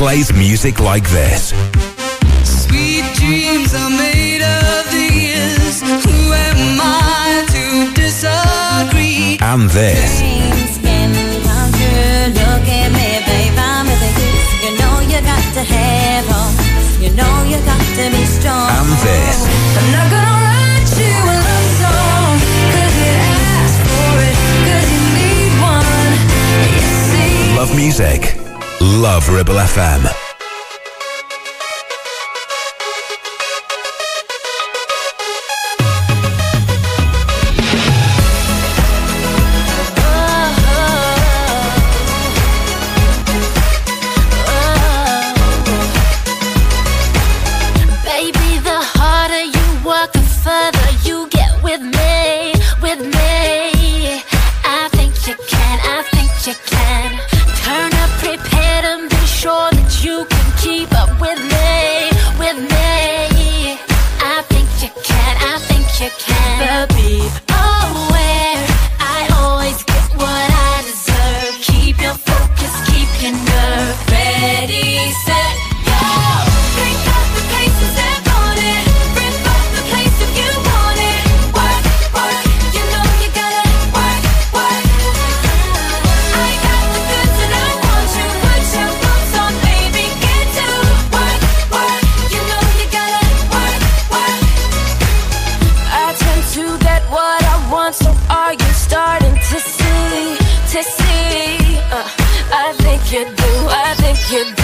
plays music like this. Sweet dreams are made of these. Who am I to disagree? And this. You know you got to be strong. And this. I'm not gonna write you a love song. Cause you asked for it. Cause you need one. You see. Love music. Love Ribble FM. you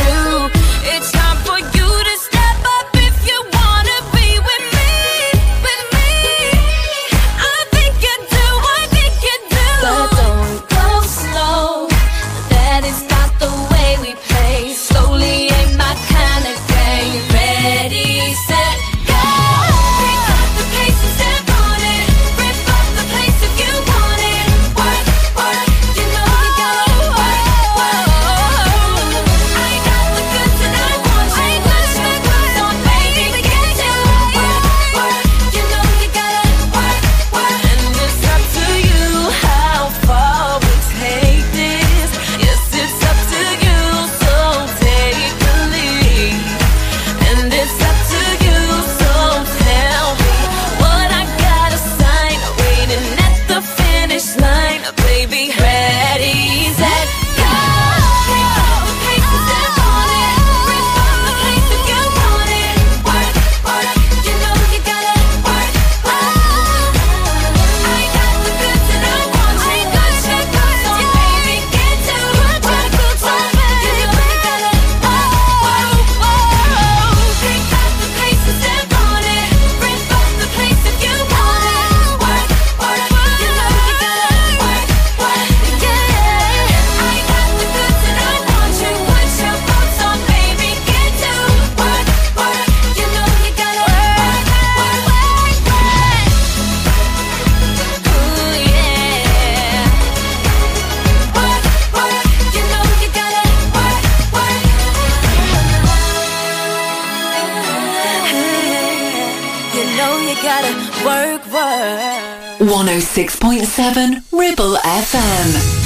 Work, work. 106.7 Ribble FM.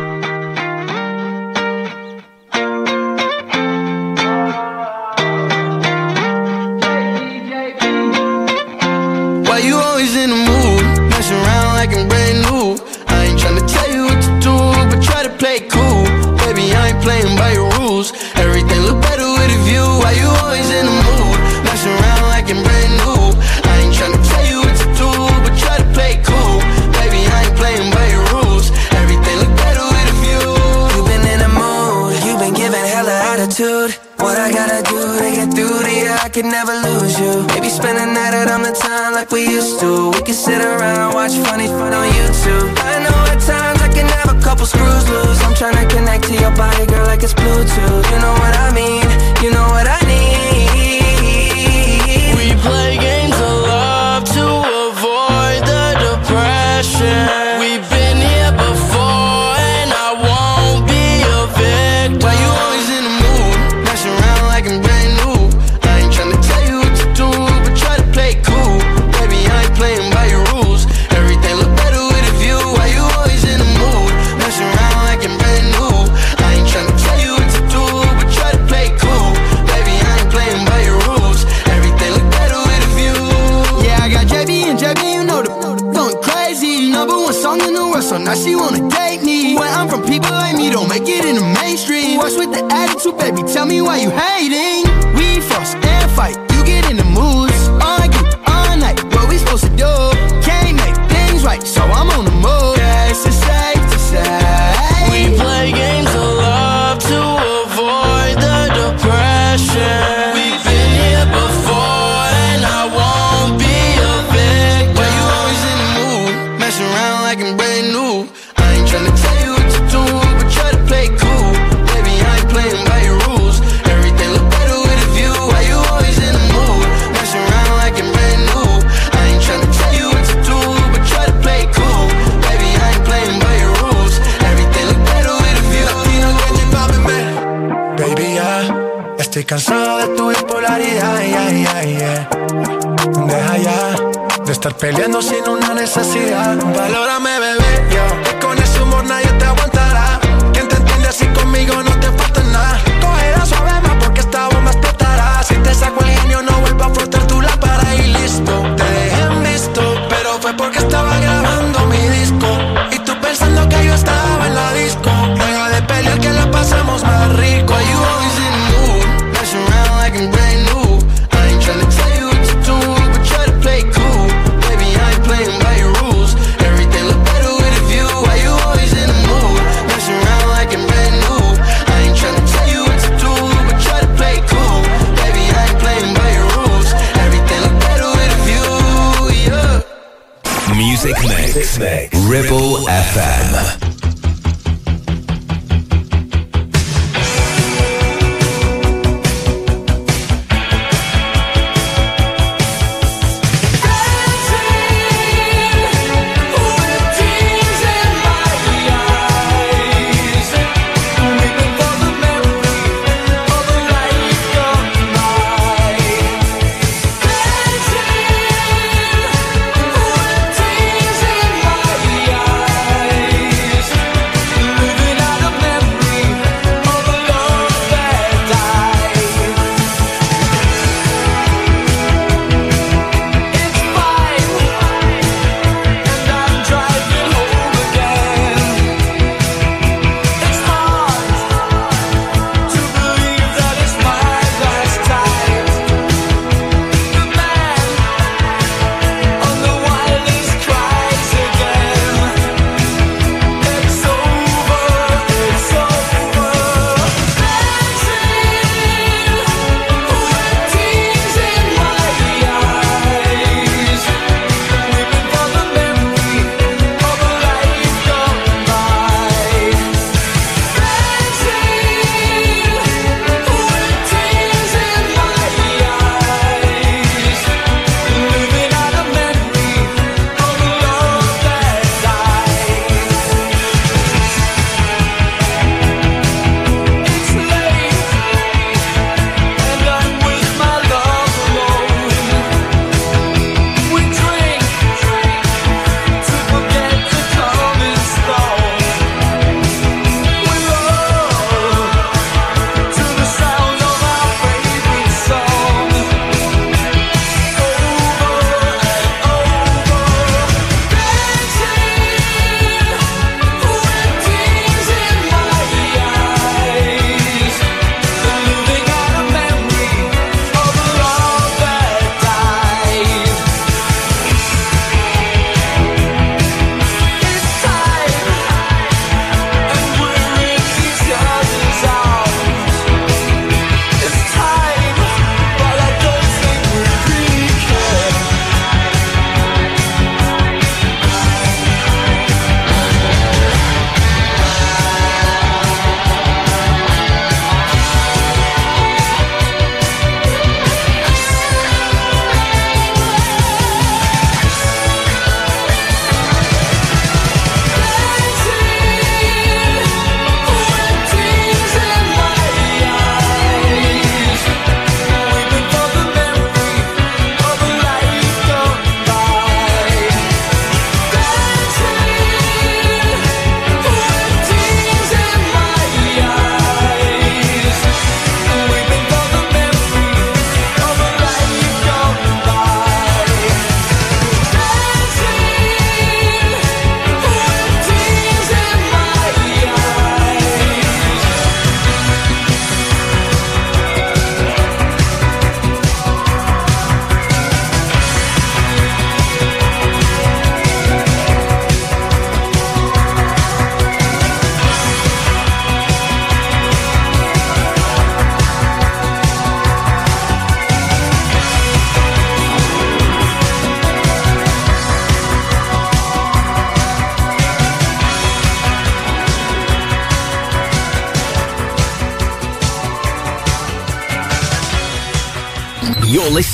we used to estar peleando sin una necesidad. Valórame,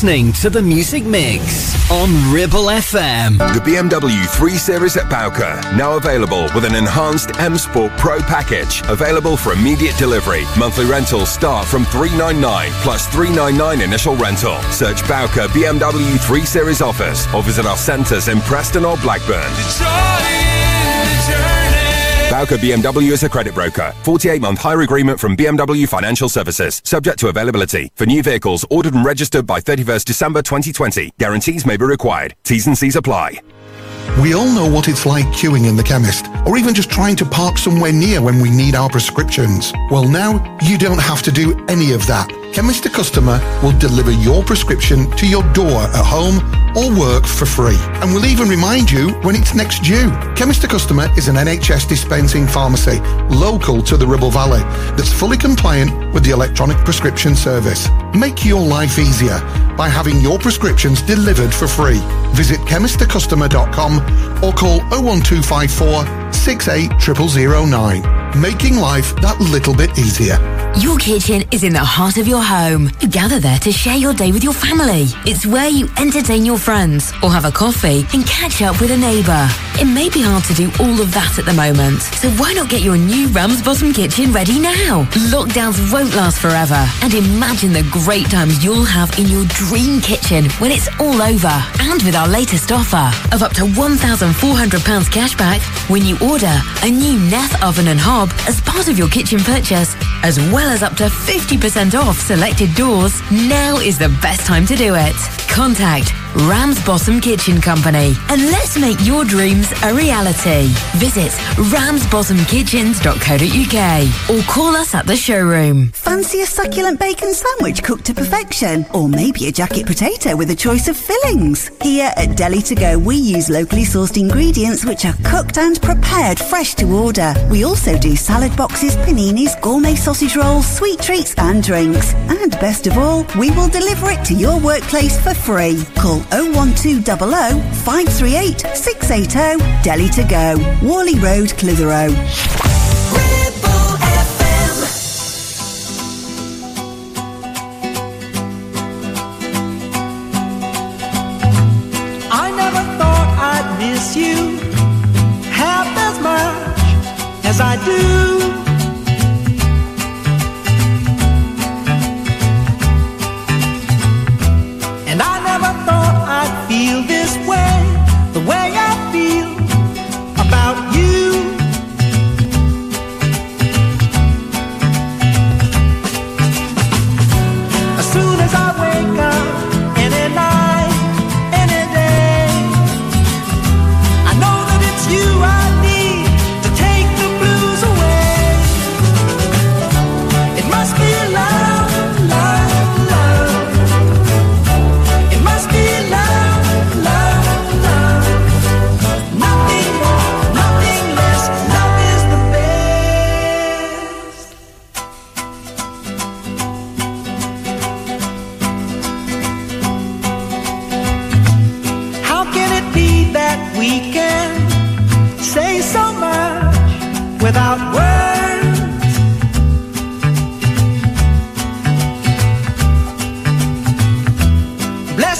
listening to the Music Mix on Ribble FM. The BMW 3 Series at Bowker, now available with an enhanced M Sport Pro package, available for immediate delivery. Monthly rentals start from 399 plus 399 initial rental. Search Bowker BMW 3 Series offers or visit our centres in Preston or Blackburn. Bowker BMW is a credit broker. 48 month hire agreement from BMW Financial Services. Subject to availability. For new vehicles ordered and registered by 31st December 2020. Guarantees may be required. T's and C's apply. We all know what it's like queuing in the chemist, or even just trying to park somewhere near when we need our prescriptions. Well, now you don't have to do any of that. Chemist to Customer will deliver your prescription to your door at home or work for free. And we'll even remind you when it's next due. Chemist to Customer is an NHS dispensing pharmacy local to the Ribble Valley that's fully compliant with the electronic prescription service. Make your life easier by having your prescriptions delivered for free. Visit chemisttocustomer.com or call 01254 680009. Making life that little bit easier. Your kitchen is in the heart of your home. You gather there to share your day with your family. It's where you entertain your friends or have a coffee and catch up with a neighbour. It may be hard to do all of that at the moment, so why not get your new Ramsbottom kitchen ready now? Lockdowns won't last forever, and imagine the great times you'll have in your dream kitchen when it's all over. And with our latest offer of up to £1,400 cashback when you order a new Neff oven and hob as part of your kitchen purchase, as well as up to 50% off selected doors, now is the best time to do it. Contact Ramsbottom Kitchen Company and let's make your dreams a reality. Visit ramsbottomkitchens.co.uk or call us at the showroom. Fancy a succulent bacon sandwich cooked to perfection? Or maybe a jacket potato with a choice of fillings? Here at Deli To Go, we use locally sourced ingredients which are cooked and prepared fresh to order. We also do salad boxes, paninis, gourmet sausage rolls, sweet treats, and drinks. And best of all, we will deliver it to your workplace for free. Call 01200 538 680 Deli To Go, Whalley Road, Clitheroe. As I do.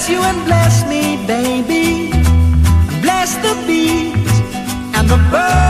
Bless you and bless me, baby. Bless the bees and the birds.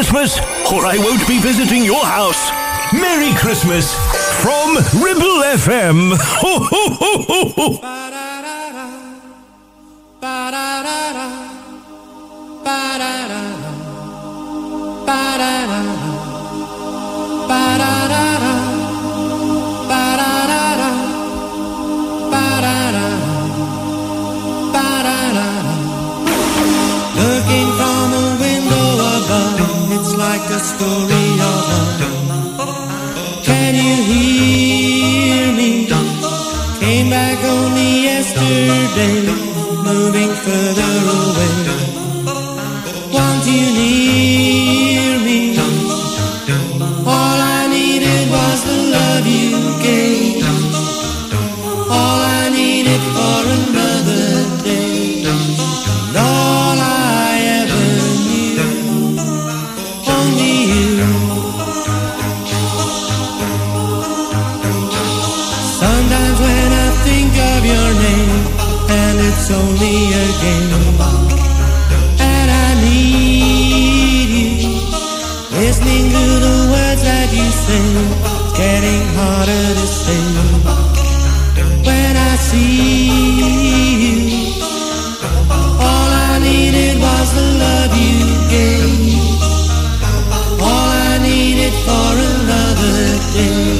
Christmas, or I won't be visiting your house. Merry Christmas from Ribble FM. Ho, ho, ho, say, it's getting harder to say. When I see you, all I needed was the love you gave. All I needed for another day.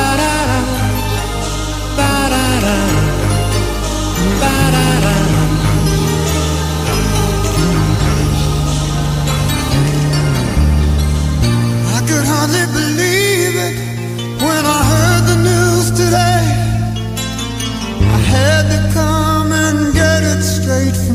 straight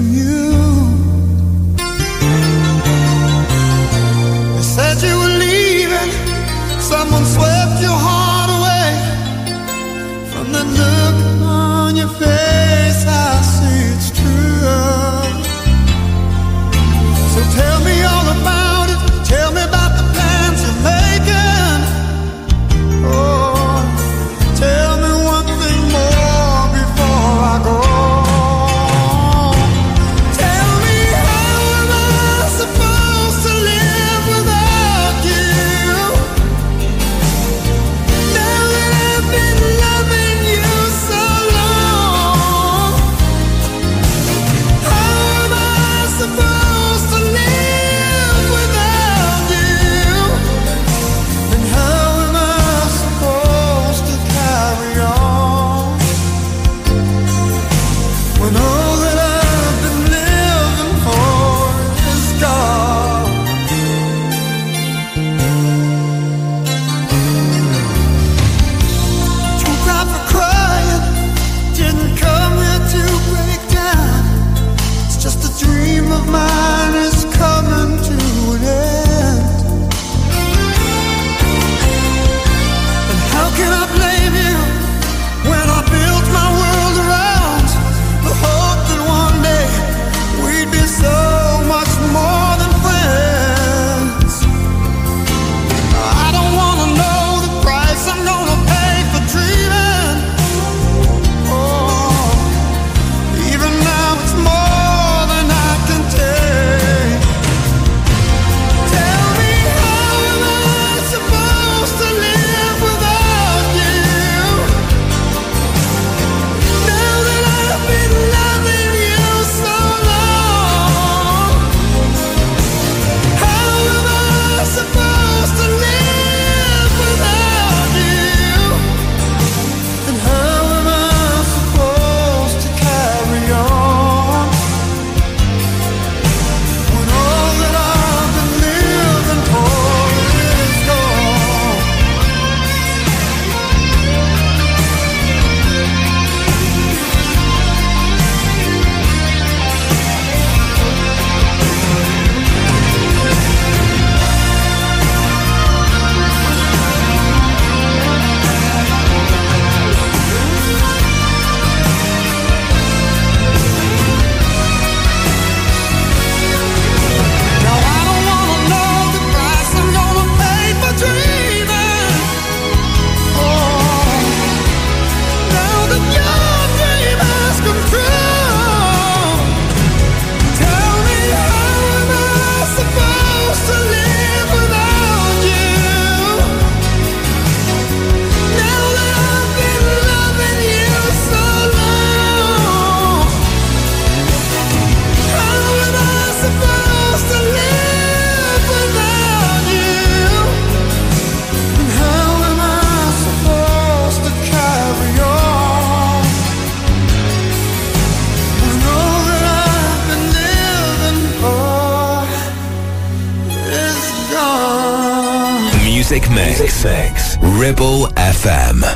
music mix. mix. Ribble FM.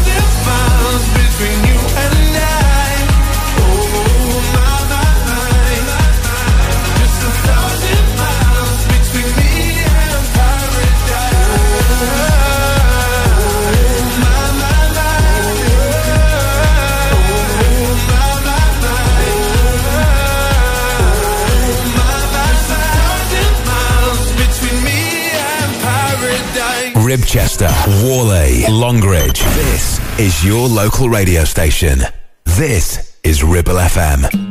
Ribchester, Whalley, Longridge. This is your local radio station. This is Ribble FM.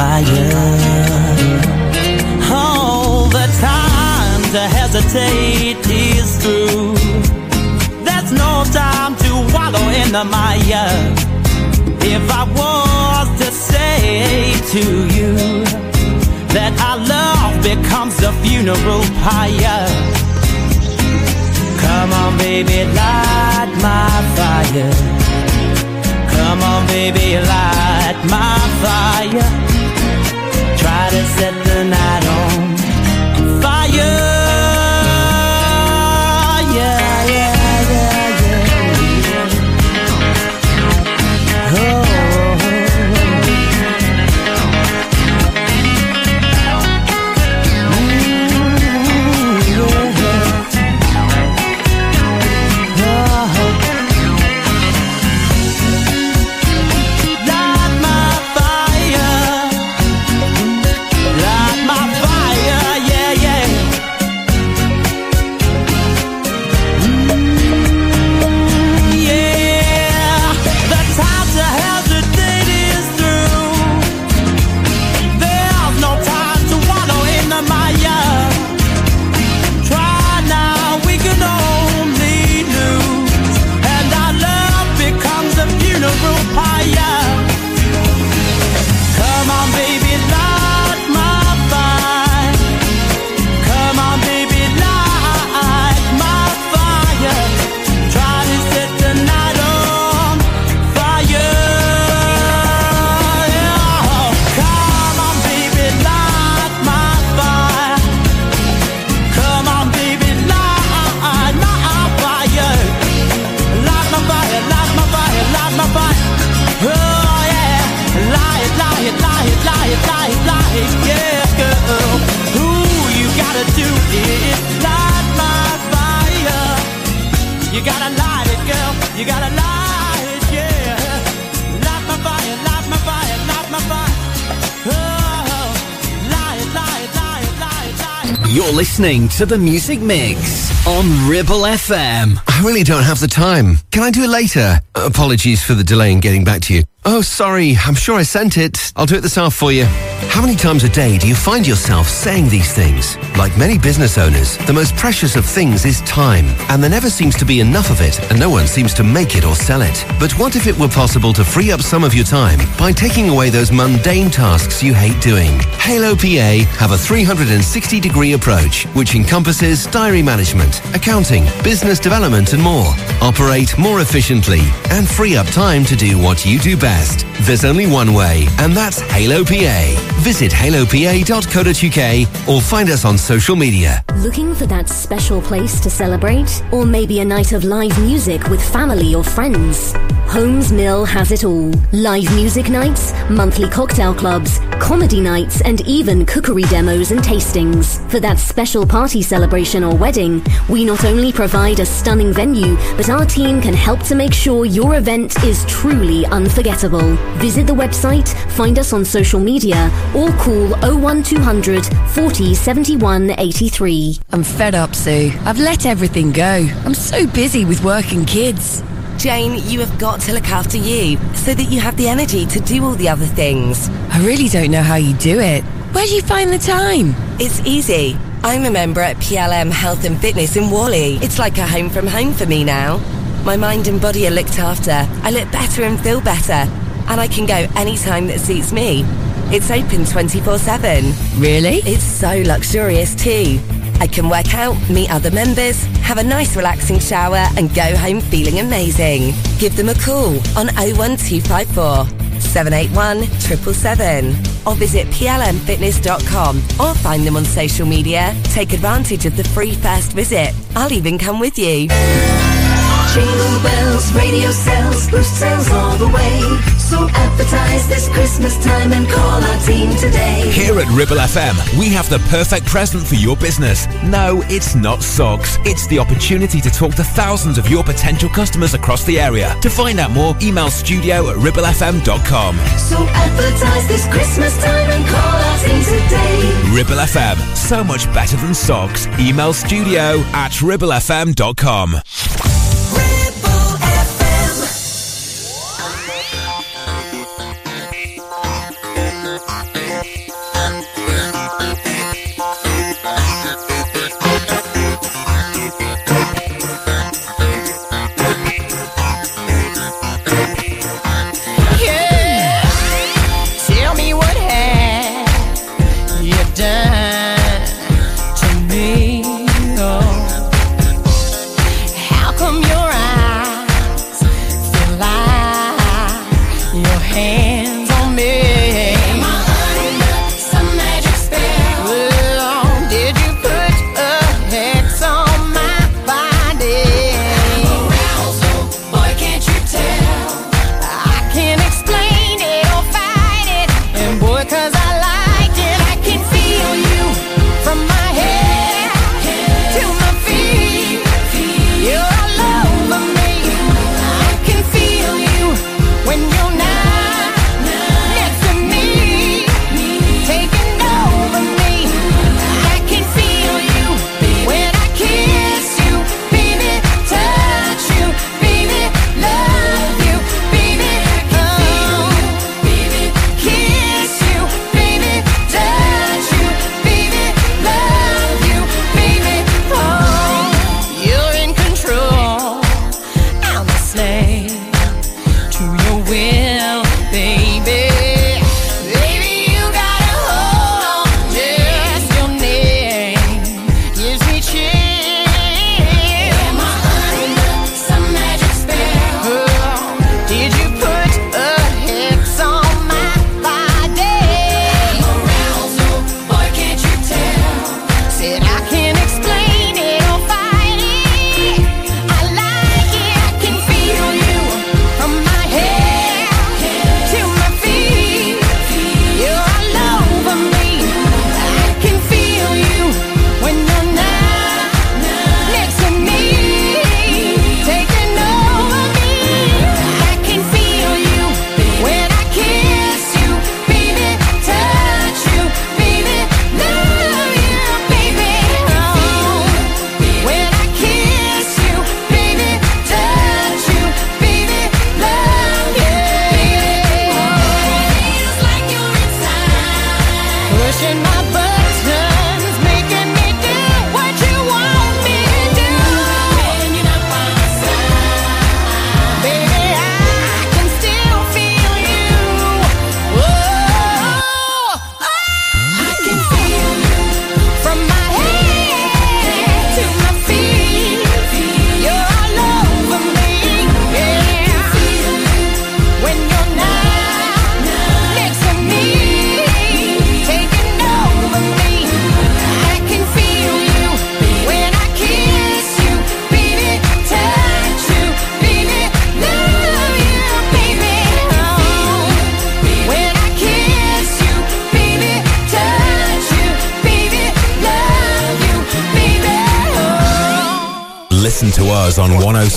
fire. All the time to hesitate is through. There's no time to wallow in the mire. If I was to say to you that our love becomes a funeral pyre. Come on, baby, light my fire. Come on, baby, light my fire. To set the night on fire. Listening to the Music Mix on Ribble FM. I really don't have the time. Can I do it later? Apologies for the delay in getting back to you. Oh, sorry. I'm sure I sent it. I'll do it this half for you. How many times a day do you find yourself saying these things? Like many business owners, the most precious of things is time, and there never seems to be enough of it, and no one seems to make it or sell it. But what if it were possible to free up some of your time by taking away those mundane tasks you hate doing? Halo PA have a 360 degree approach, which encompasses diary management, accounting, business development, and more. Operate more efficiently and free up time to do what you do best. There's only one way, and that's Halo PA. Visit halopa.co.uk or find us on social media. Looking for that special place to celebrate? Or maybe a night of live music with family or friends? Holmes Mill has it all. Live music nights, monthly cocktail clubs, comedy nights, and even cookery demos and tastings. For that special party celebration or wedding, we not only provide a stunning venue, but our team can help to make sure your event is truly unforgettable. Visit the website, find us on social media, or call 01200 40 71 83. I'm fed up, Sue. I've let everything go. I'm so busy with work and kids. Jane, you have got to look after you so that you have the energy to do all the other things. I really don't know how you do it. Where do you find the time? It's easy. I'm a member at PLM Health and Fitness in Whalley. It's like a home from home for me now. My mind and body are looked after. I look better and feel better. And I can go anytime that suits me. It's open 24 7. Really? It's so luxurious too. I can work out, meet other members, have a nice relaxing shower, and go home feeling amazing. Give them a call on 01254 781 777 or visit plmfitness.com or find them on social media. Take advantage of the free first visit. I'll even come with you. Jingle bells, radio sales, boost sales all the way. So advertise this Christmas time and call our team today. Here at Ribble FM, we have the perfect present for your business. No, it's not socks. It's the opportunity to talk to thousands of your potential customers across the area. To find out more, email studio at ribblefm.com. So advertise this Christmas time and call our team today. Ribble FM, so much better than socks. Email studio at ribblefm.com.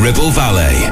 Ribble Valley.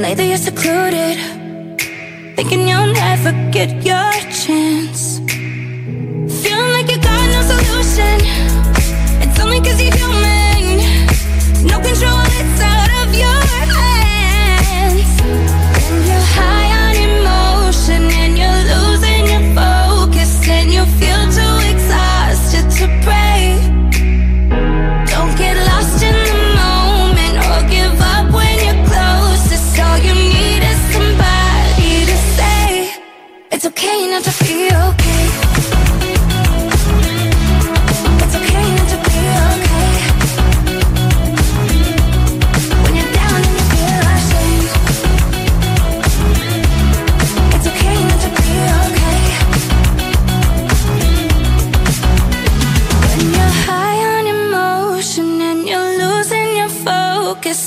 Tonight that you're secluded. Thinking you'll never get your chance.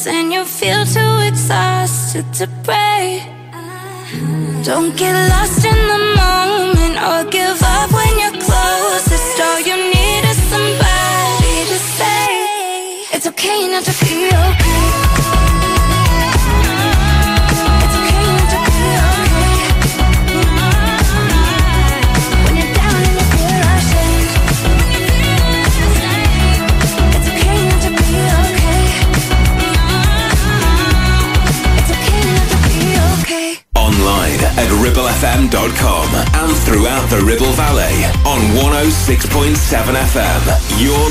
and you feel too exhausted to pray. Don't get lost in the moment or give up when you're closest. All you need is somebody to say it's okay not to feel okay. ribblefm.com and throughout the Ribble Valley on 106.7 FM. Your